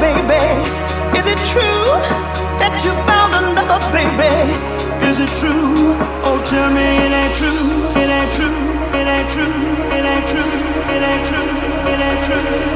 baby? Is it true that you found another baby? Is it true? Oh, tell me it ain't true. It ain't true. It ain't true. It ain't true. It ain't true. It ain't true. It ain't true.